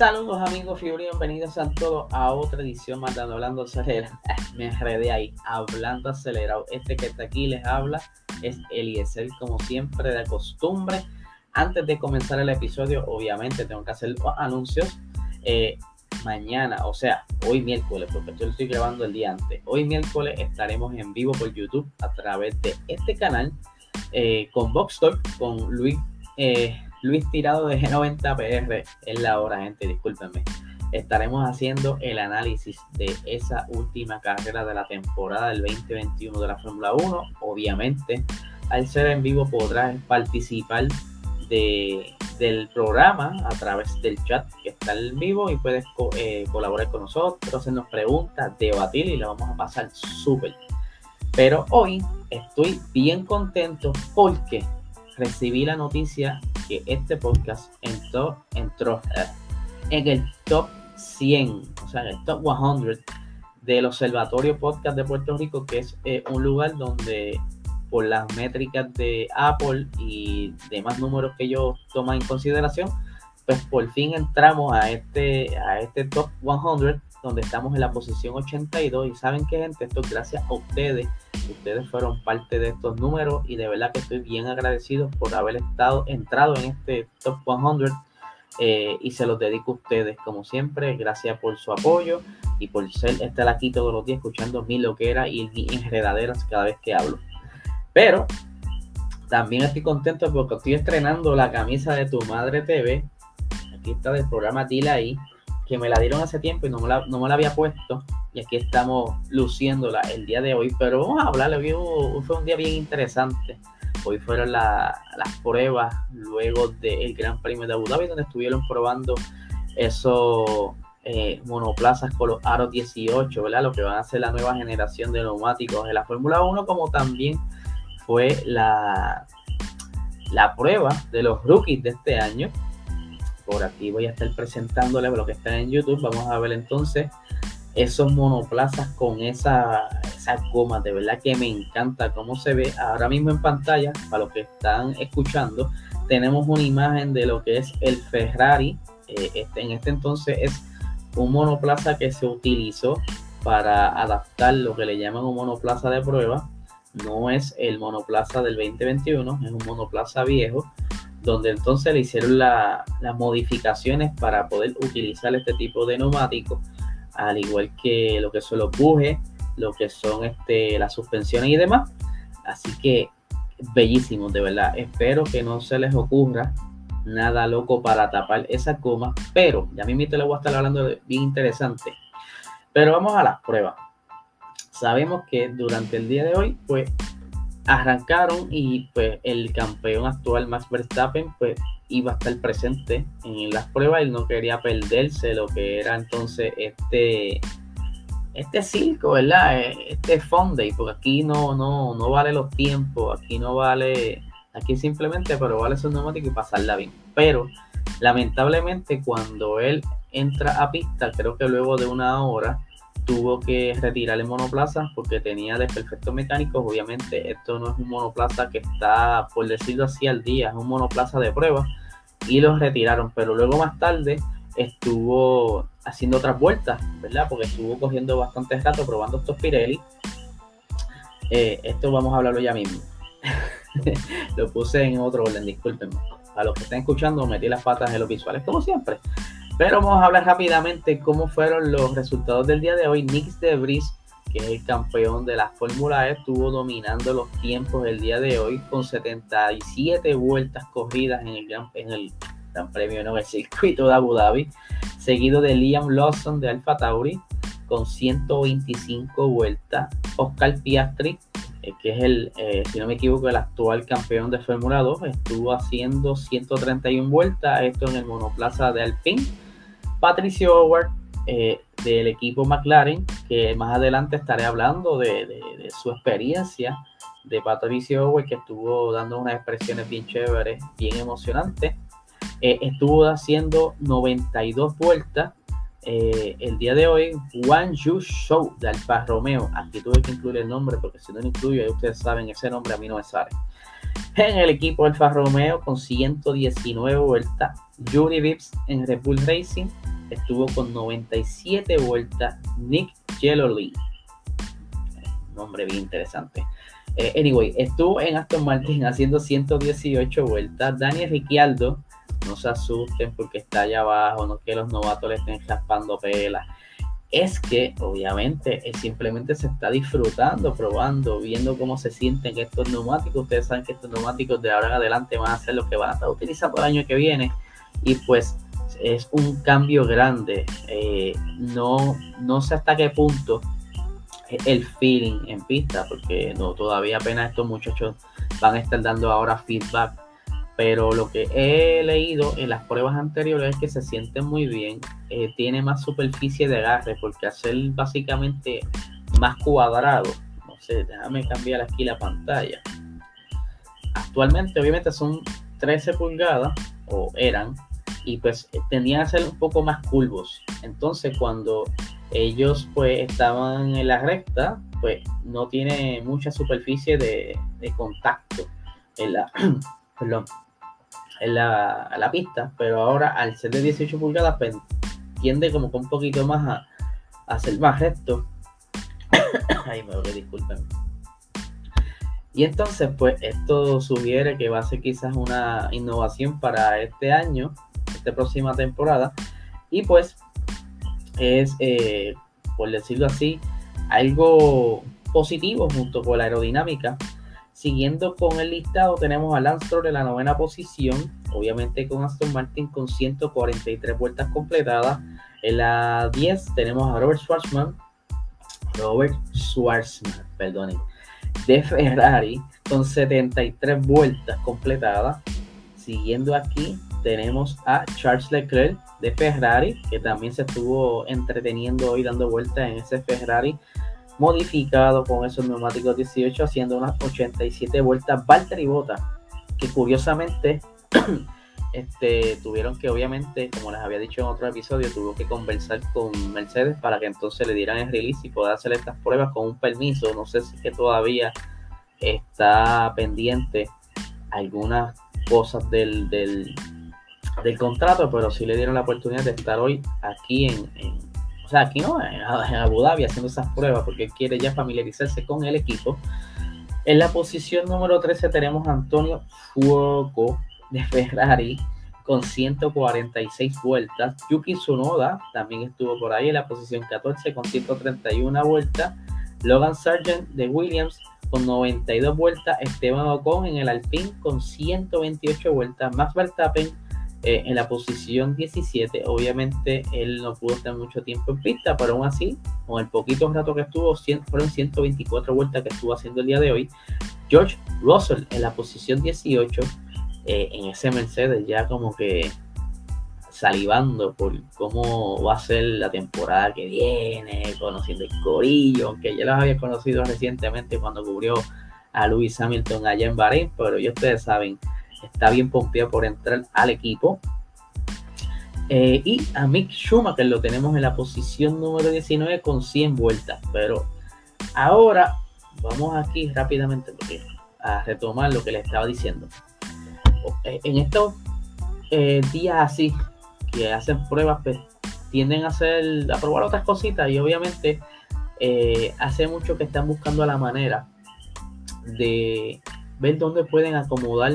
Saludos amigos y bienvenidos a todos a otra edición más de Hablando Acelerado. Me enredé ahí, Hablando Acelerado. Este que está aquí les habla es Eliezer, como siempre de costumbre. Antes de comenzar el episodio, obviamente tengo que hacer anuncios. Eh, mañana, o sea, hoy miércoles, porque yo lo estoy grabando el día antes. Hoy miércoles estaremos en vivo por YouTube a través de este canal eh, con Vox Talk, con Luis. Eh, Luis Tirado de G90PR es la hora, gente, discúlpenme. Estaremos haciendo el análisis de esa última carrera de la temporada del 2021 de la Fórmula 1. Obviamente, al ser en vivo podrás participar de, del programa a través del chat que está en vivo y puedes eh, colaborar con nosotros, hacernos preguntas, debatir y la vamos a pasar súper. Pero hoy estoy bien contento porque recibí la noticia que este podcast entró, entró eh, en el top 100, o sea, en el top 100 del Observatorio Podcast de Puerto Rico, que es eh, un lugar donde por las métricas de Apple y demás números que ellos toman en consideración, pues por fin entramos a este, a este top 100 donde estamos en la posición 82 y saben que gente, esto es gracias a ustedes, ustedes fueron parte de estos números y de verdad que estoy bien agradecido por haber estado entrado en este top 100 eh, y se los dedico a ustedes como siempre, gracias por su apoyo y por ser estar aquí todos los días escuchando mi loquera y mis enredaderas cada vez que hablo. Pero también estoy contento porque estoy estrenando la camisa de tu madre TV. Aquí está del programa Dila ahí que me la dieron hace tiempo y no me la, no me la había puesto. Y aquí estamos luciéndola el día de hoy. Pero vamos a hablar, hoy fue un día bien interesante. Hoy fueron las pruebas luego del Gran Premio de Abu Dhabi, donde estuvieron probando esos eh, monoplazas con los aros 18, ¿verdad? Lo que van a ser la nueva generación de neumáticos de la Fórmula 1, como también fue la, la prueba de los rookies de este año, por aquí voy a estar presentándoles lo que está en YouTube. Vamos a ver entonces esos monoplazas con esa, esas gomas. De verdad que me encanta cómo se ve ahora mismo en pantalla. Para los que están escuchando, tenemos una imagen de lo que es el Ferrari. Eh, este, en este entonces es un monoplaza que se utilizó para adaptar lo que le llaman un monoplaza de prueba. No es el monoplaza del 2021, es un monoplaza viejo donde entonces le hicieron las modificaciones para poder utilizar este tipo de neumáticos, al igual que lo que son los bujes, lo que son este, las suspensiones y demás. Así que bellísimos, de verdad. Espero que no se les ocurra nada loco para tapar esa coma, pero ya mismo te lo voy a estar hablando de bien interesante. Pero vamos a las pruebas. Sabemos que durante el día de hoy, pues arrancaron y pues el campeón actual Max Verstappen pues iba a estar presente en las pruebas, él no quería perderse lo que era entonces este este circo, ¿verdad? Eh, este Fonday, porque aquí no, no, no vale los tiempos, aquí no vale, aquí simplemente, pero vale su neumático y pasarla bien. Pero lamentablemente cuando él entra a pista, creo que luego de una hora, tuvo que retirar el monoplaza porque tenía desperfectos mecánicos. Obviamente, esto no es un monoplaza que está, por decirlo así, al día, es un monoplaza de prueba y los retiraron. Pero luego más tarde estuvo haciendo otras vueltas, ¿verdad? Porque estuvo cogiendo bastante rato probando estos Pirelli. Eh, esto vamos a hablarlo ya mismo. lo puse en otro orden, discúlpenme. A los que están escuchando, metí las patas en los visuales, como siempre. Pero vamos a hablar rápidamente cómo fueron los resultados del día de hoy. Nix de Vries, que es el campeón de la Fórmula E, estuvo dominando los tiempos del día de hoy con 77 vueltas corridas en el Gran, en el gran Premio, no, el circuito de Abu Dhabi, seguido de Liam Lawson de Alfa Tauri con 125 vueltas. Oscar Piastri, eh, que es el, eh, si no me equivoco, el actual campeón de Fórmula 2, estuvo haciendo 131 vueltas, esto en el monoplaza de Alpine Patricio Howard eh, del equipo McLaren, que más adelante estaré hablando de, su experiencia de Patricio Howard, que estuvo dando unas expresiones bien chéveres, bien emocionantes. Eh, estuvo haciendo 92 vueltas eh, el día de hoy, One Yu Show de Alfa Romeo. Aquí tuve que incluir el nombre porque si no lo incluyo, ustedes saben, ese nombre a mí no me sale. En el equipo Alfa Romeo con 119 vueltas. Yuri Vips en Red Bull Racing estuvo con 97 vueltas. Nick Lee Nombre bien interesante. Eh, anyway, estuvo en Aston Martin haciendo 118 vueltas. Daniel Ricciardo no se asusten porque está allá abajo, no que los novatos le estén raspando pelas. Es que obviamente simplemente se está disfrutando, probando, viendo cómo se sienten estos neumáticos. Ustedes saben que estos neumáticos de ahora en adelante van a ser los que van a estar utilizando el año que viene. Y pues es un cambio grande. Eh, no, no sé hasta qué punto el feeling en pista, porque no, todavía apenas estos muchachos van a estar dando ahora feedback pero lo que he leído en las pruebas anteriores es que se siente muy bien, eh, tiene más superficie de agarre, porque hacer básicamente más cuadrado, no sé, déjame cambiar aquí la pantalla. Actualmente obviamente son 13 pulgadas, o eran, y pues tenían que ser un poco más curvos. Entonces cuando ellos pues estaban en la recta, pues no tiene mucha superficie de, de contacto en la, en la, pista, pero ahora al ser de 18 pulgadas pues, tiende como que un poquito más a, a ser más recto. Ay, me disculpen. Y entonces, pues esto sugiere que va a ser quizás una innovación para este año, esta próxima temporada. Y pues es, eh, por decirlo así, algo positivo junto con la aerodinámica Siguiendo con el listado, tenemos a Lance Stroll en la novena posición, obviamente con Aston Martin con 143 vueltas completadas. En la 10 tenemos a Robert Schwarzman, Robert Schwarzman, perdonen, de Ferrari con 73 vueltas completadas. Siguiendo aquí tenemos a Charles Leclerc de Ferrari, que también se estuvo entreteniendo hoy dando vueltas en ese Ferrari modificado con esos neumáticos 18, haciendo unas 87 vueltas. Valtteri Bota, que curiosamente este, tuvieron que, obviamente, como les había dicho en otro episodio, tuvo que conversar con Mercedes para que entonces le dieran el release y poder hacer estas pruebas con un permiso. No sé si es que todavía está pendiente algunas cosas del, del, contrato, pero sí le dieron la oportunidad de estar hoy aquí en o sea, aquí no, en Abu Dhabi haciendo esas pruebas porque quiere ya familiarizarse con el equipo. En la posición número 13 tenemos a Antonio Fuoco de Ferrari con 146 vueltas. Yuki Tsunoda también estuvo por ahí en la posición 14 con 131 vueltas. Logan Sargent de Williams con 92 vueltas. Esteban Ocon en el Alpine con 128 vueltas. Max Verstappen eh, en la posición 17. Obviamente él no pudo estar mucho tiempo en pista, pero aún así, con el poquito rato que estuvo, fueron 124 vueltas que estuvo haciendo el día de hoy. George Russell en la posición 18, eh, en ese Mercedes ya como que salivando por cómo va a ser la temporada que viene, conociendo el corillo, aunque ya los había conocido recientemente cuando cubrió a Lewis Hamilton allá en Bahrein, pero ya ustedes saben, está bien pompeado por entrar al equipo. Eh, y a Mick Schumacher lo tenemos en la posición número 19 con 100 vueltas. Pero ahora vamos aquí rápidamente a retomar lo que le estaba diciendo. Eh, en estos eh, días así, que hacen pruebas, pues, tienden a hacer, a probar otras cositas y obviamente hace mucho que están buscando la manera de ver dónde pueden acomodar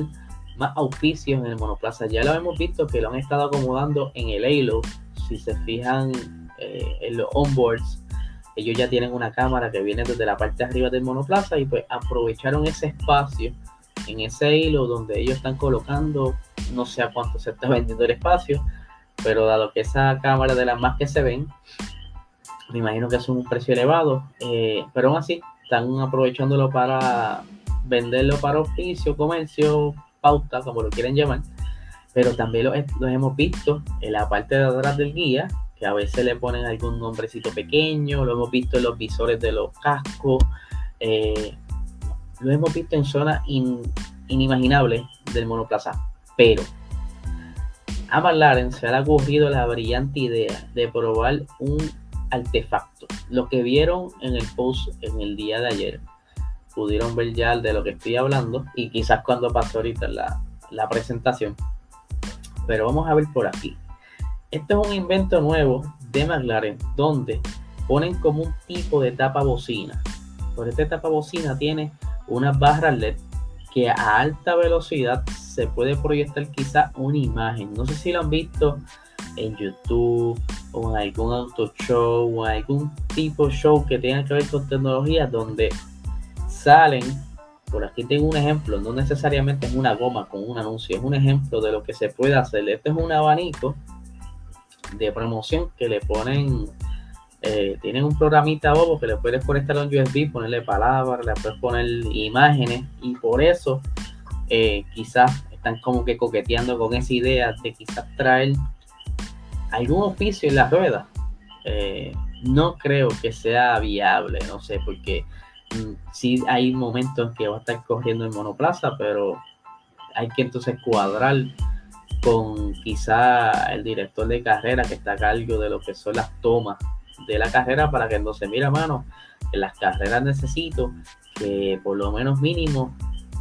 más auspicios en el monoplaza. Ya lo hemos visto que lo han estado acomodando en el Halo. Si se fijan eh, en los onboards, ellos ya tienen una cámara que viene desde la parte de arriba del monoplaza y pues aprovecharon ese espacio en ese hilo donde ellos están colocando, no sé a cuánto se está vendiendo el espacio, pero dado que esa cámara de las más que se ven, me imagino que es un precio elevado, eh, pero aún así están aprovechándolo para venderlo para oficio, comercio, pauta, como lo quieren llamar, pero también los, hemos visto en la parte de atrás del guía, que a veces le ponen algún nombrecito pequeño, lo hemos visto en los visores de los cascos, eh, lo hemos visto en zonas inimaginables del monoplaza, pero a McLaren se le ha ocurrido la brillante idea de probar un artefacto. Lo que vieron en el post en el día de ayer, pudieron ver ya de lo que estoy hablando y quizás cuando pasó ahorita la, la presentación. Pero vamos a ver por aquí. Este es un invento nuevo de McLaren donde ponen como un tipo de tapa bocina. Por esta tapa bocina tiene unas barras LED que a alta velocidad se puede proyectar quizá una imagen. No sé si lo han visto en YouTube o en algún auto show o en algún tipo de show que tenga que ver con tecnología donde salen, por aquí tengo un ejemplo, no necesariamente es una goma con un anuncio, es un ejemplo de lo que se puede hacer. Este es un abanico de promoción que le ponen eh, tienen un programita bobo que le puedes conectar a un USB, ponerle palabras, le puedes poner imágenes y por eso eh, quizás están como que coqueteando con esa idea de quizás traer algún oficio en la rueda. Eh, no creo que sea viable, no sé, porque mm, sí hay momentos en que va a estar corriendo en monoplaza, pero hay que entonces cuadrar con quizá el director de carrera que está a cargo de lo que son las tomas de la carrera para que entonces, mira, mano, en las carreras necesito que por lo menos mínimo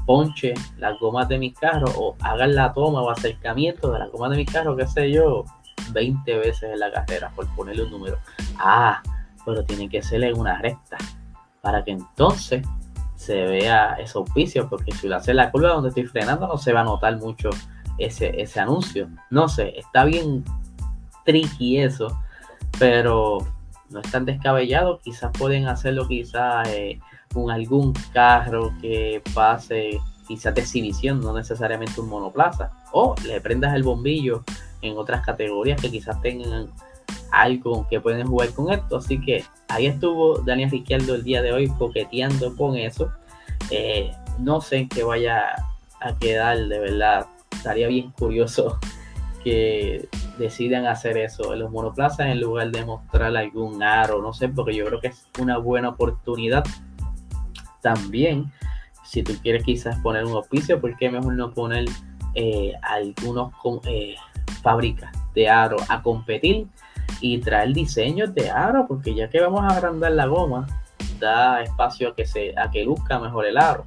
ponche las gomas de mis carros o hagan la toma o acercamiento de las gomas de mis carros, qué sé yo, 20 veces en la carrera, por ponerle un número. Ah, pero tiene que ser en una recta para que entonces se vea ese auspicio, porque si lo hace en la curva donde estoy frenando no se va a notar mucho ese, ese anuncio. No sé, está bien tricky eso, pero no es tan descabellado, quizás pueden hacerlo quizás eh, con algún carro que pase quizás de exhibición, no necesariamente un monoplaza, o le prendas el bombillo en otras categorías que quizás tengan algo que pueden jugar con esto, así que ahí estuvo Daniel Ricciardo el día de hoy coqueteando con eso, eh, no sé en qué vaya a quedar, de verdad, estaría bien curioso que decidan hacer eso en los monoplazas en lugar de mostrar algún aro, no sé, porque yo creo que es una buena oportunidad. También, si tú quieres quizás poner un oficio, ¿por qué mejor no poner eh, algunos eh, fábricas de aro a competir y traer diseños de aro? Porque ya que vamos a agrandar la goma, da espacio a que, se, a que luzca mejor el aro.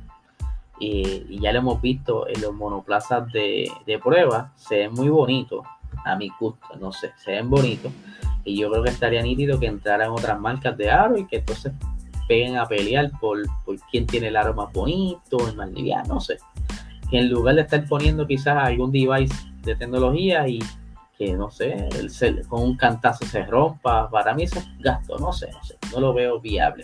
Y, ya lo hemos visto en los monoplazas de, de prueba, se ven muy bonitos a mi gusto, no sé, se ven bonitos. Y yo creo que estaría nítido que entraran otras marcas de aro y que entonces peguen a pelear por, por quién tiene el aro más bonito, el más liviano, no sé. Que en lugar de estar poniendo quizás algún device de tecnología y que no sé, con un cantazo se rompa, para mí eso es gasto, no sé, no sé, no lo veo viable.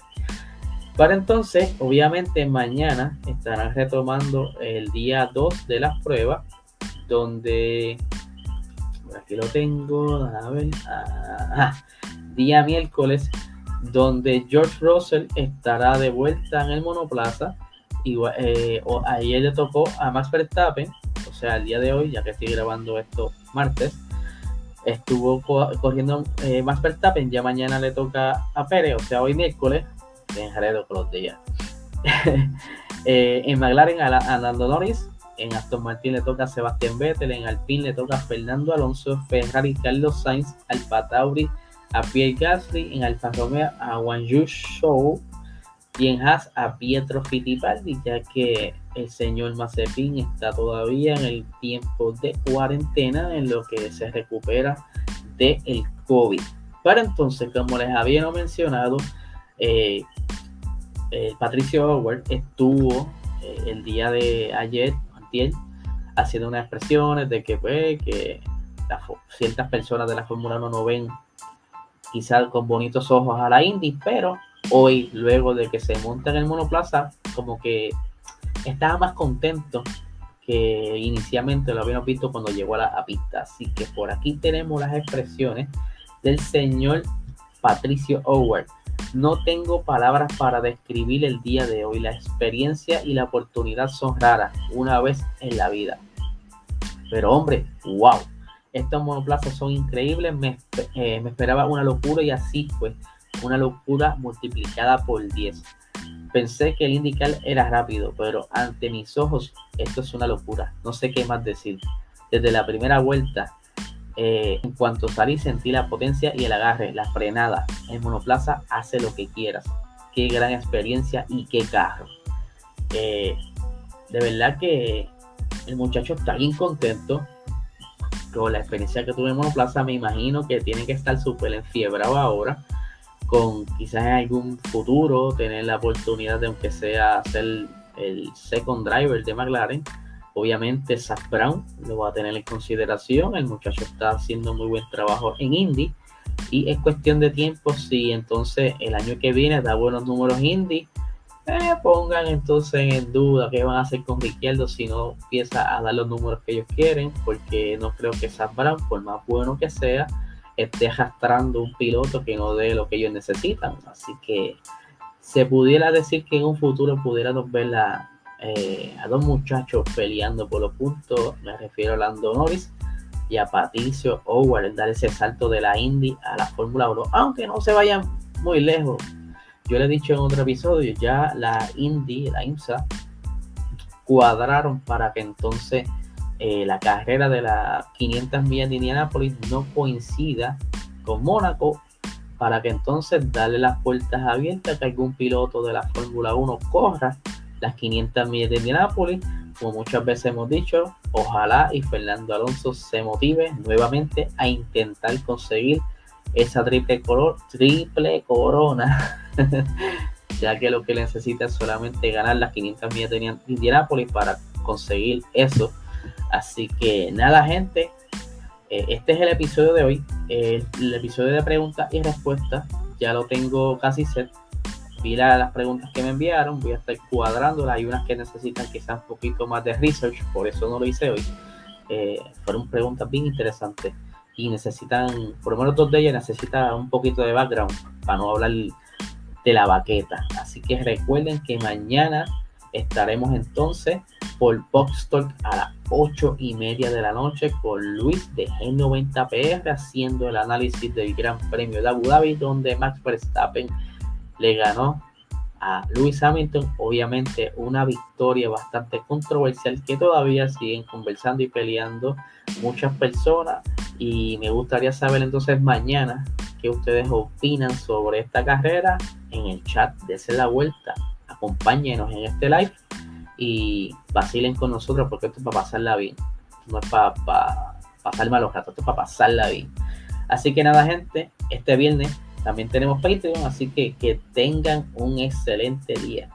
Para entonces, obviamente mañana estarán retomando el día 2 de las pruebas, donde aquí lo tengo, a ver, ah, día miércoles, donde George Russell estará de vuelta en el monoplaza. Y, eh, ayer le tocó a Max Verstappen, o sea, el día de hoy, ya que estoy grabando esto martes, estuvo corriendo eh, Max Verstappen, ya mañana le toca a Pérez, o sea, hoy miércoles, en con los días. eh, en McLaren a, a Nando Norris, en Aston Martin le toca a Sebastián Vettel, en Alpine le toca a Fernando Alonso, Ferrari, Carlos Sainz, Alfa Tauri, a Pierre Gasly, en Alfa Romeo a Wang Yu Shou y en Haas a Pietro Fittipaldi, ya que el señor Mazepin está todavía en el tiempo de cuarentena en lo que se recupera del el COVID. Para entonces, como les había mencionado, eh, Patricio Howard estuvo eh, el día de ayer haciendo unas expresiones de que, pues, que ciertas personas de la Fórmula 1 no ven quizás con bonitos ojos a la Indy, pero hoy, luego de que se monta en el monoplaza, como que estaba más contento que inicialmente lo habíamos visto cuando llegó a la pista. Así que por aquí tenemos las expresiones del señor Patricio Howard. No tengo palabras para describir el día de hoy. La experiencia y la oportunidad son raras una vez en la vida. Pero hombre, wow. Estos monoplazas son increíbles. Me, eh, me esperaba una locura y así fue. Una locura multiplicada por 10. Pensé que el indicar era rápido, pero ante mis ojos esto es una locura. No sé qué más decir. Desde la primera vuelta eh, en cuanto salí sentí la potencia y el agarre, la frenada. En monoplaza hace lo que quieras. Qué gran experiencia y qué carro. Eh, de verdad que el muchacho está bien contento con la experiencia que tuve en monoplaza. Me imagino que tiene que estar súper enfiebrado ahora. Con quizás en algún futuro tener la oportunidad de, aunque sea, ser el second driver de McLaren Obviamente Zach Brown lo va a tener en consideración. El muchacho está haciendo muy buen trabajo en Indy. Y es cuestión de tiempo si entonces el año que viene da buenos números Indy. Eh, pongan entonces en duda qué van a hacer con Ricciardo si no empieza a dar los números que ellos quieren. Porque no creo que Zach Brown, por más bueno que sea, esté arrastrando un piloto que no dé lo que ellos necesitan. Así que se pudiera decir que en un futuro pudiéramos ver la, eh, a dos muchachos peleando por los puntos. Me refiero a Lando Norris y a Patricio Howard en dar ese salto de la Indy a la Fórmula 1, aunque no se vayan muy lejos. Yo le he dicho en otro episodio, ya la Indy, la IMSA, cuadraron para que entonces eh, la carrera de las 500 millas de Indianapolis no coincida con Mónaco para que entonces darle las puertas abiertas que algún piloto de la Fórmula 1 corra las 500 millas de Indianápolis. Como muchas veces hemos dicho, ojalá y Fernando Alonso se motive nuevamente a intentar conseguir esa triple, color, triple corona, ya que lo que necesita es solamente ganar las 500 millas de Indianápolis para conseguir eso. Así que nada, gente, eh, este es el episodio de hoy, el episodio de preguntas y respuestas. Ya lo tengo casi set vi las preguntas que me enviaron, voy a estar cuadrándolas. Hay unas que necesitan quizás un poquito más de research, por eso no lo hice hoy. Eh, fueron preguntas bien interesantes y necesitan, por lo menos dos de ellas necesitan un poquito de background para no hablar de la baqueta. Así que recuerden que mañana estaremos entonces por Box Talk a las 8 y media de la noche con Luis de G90PR haciendo el análisis del Gran Premio de Abu Dhabi donde Max Verstappen le ganó a Lewis Hamilton, obviamente una victoria bastante controversial que todavía siguen conversando y peleando muchas personas. Y me gustaría saber entonces mañana qué ustedes opinan sobre esta carrera en el chat, desde la vuelta, acompáñenos en este live y vacilen con nosotros porque esto es para pasarla bien, no es para, para pasar malos ratos, esto es para pasarla bien. Así que nada gente, este viernes también tenemos Patreon, así que que tengan un excelente día.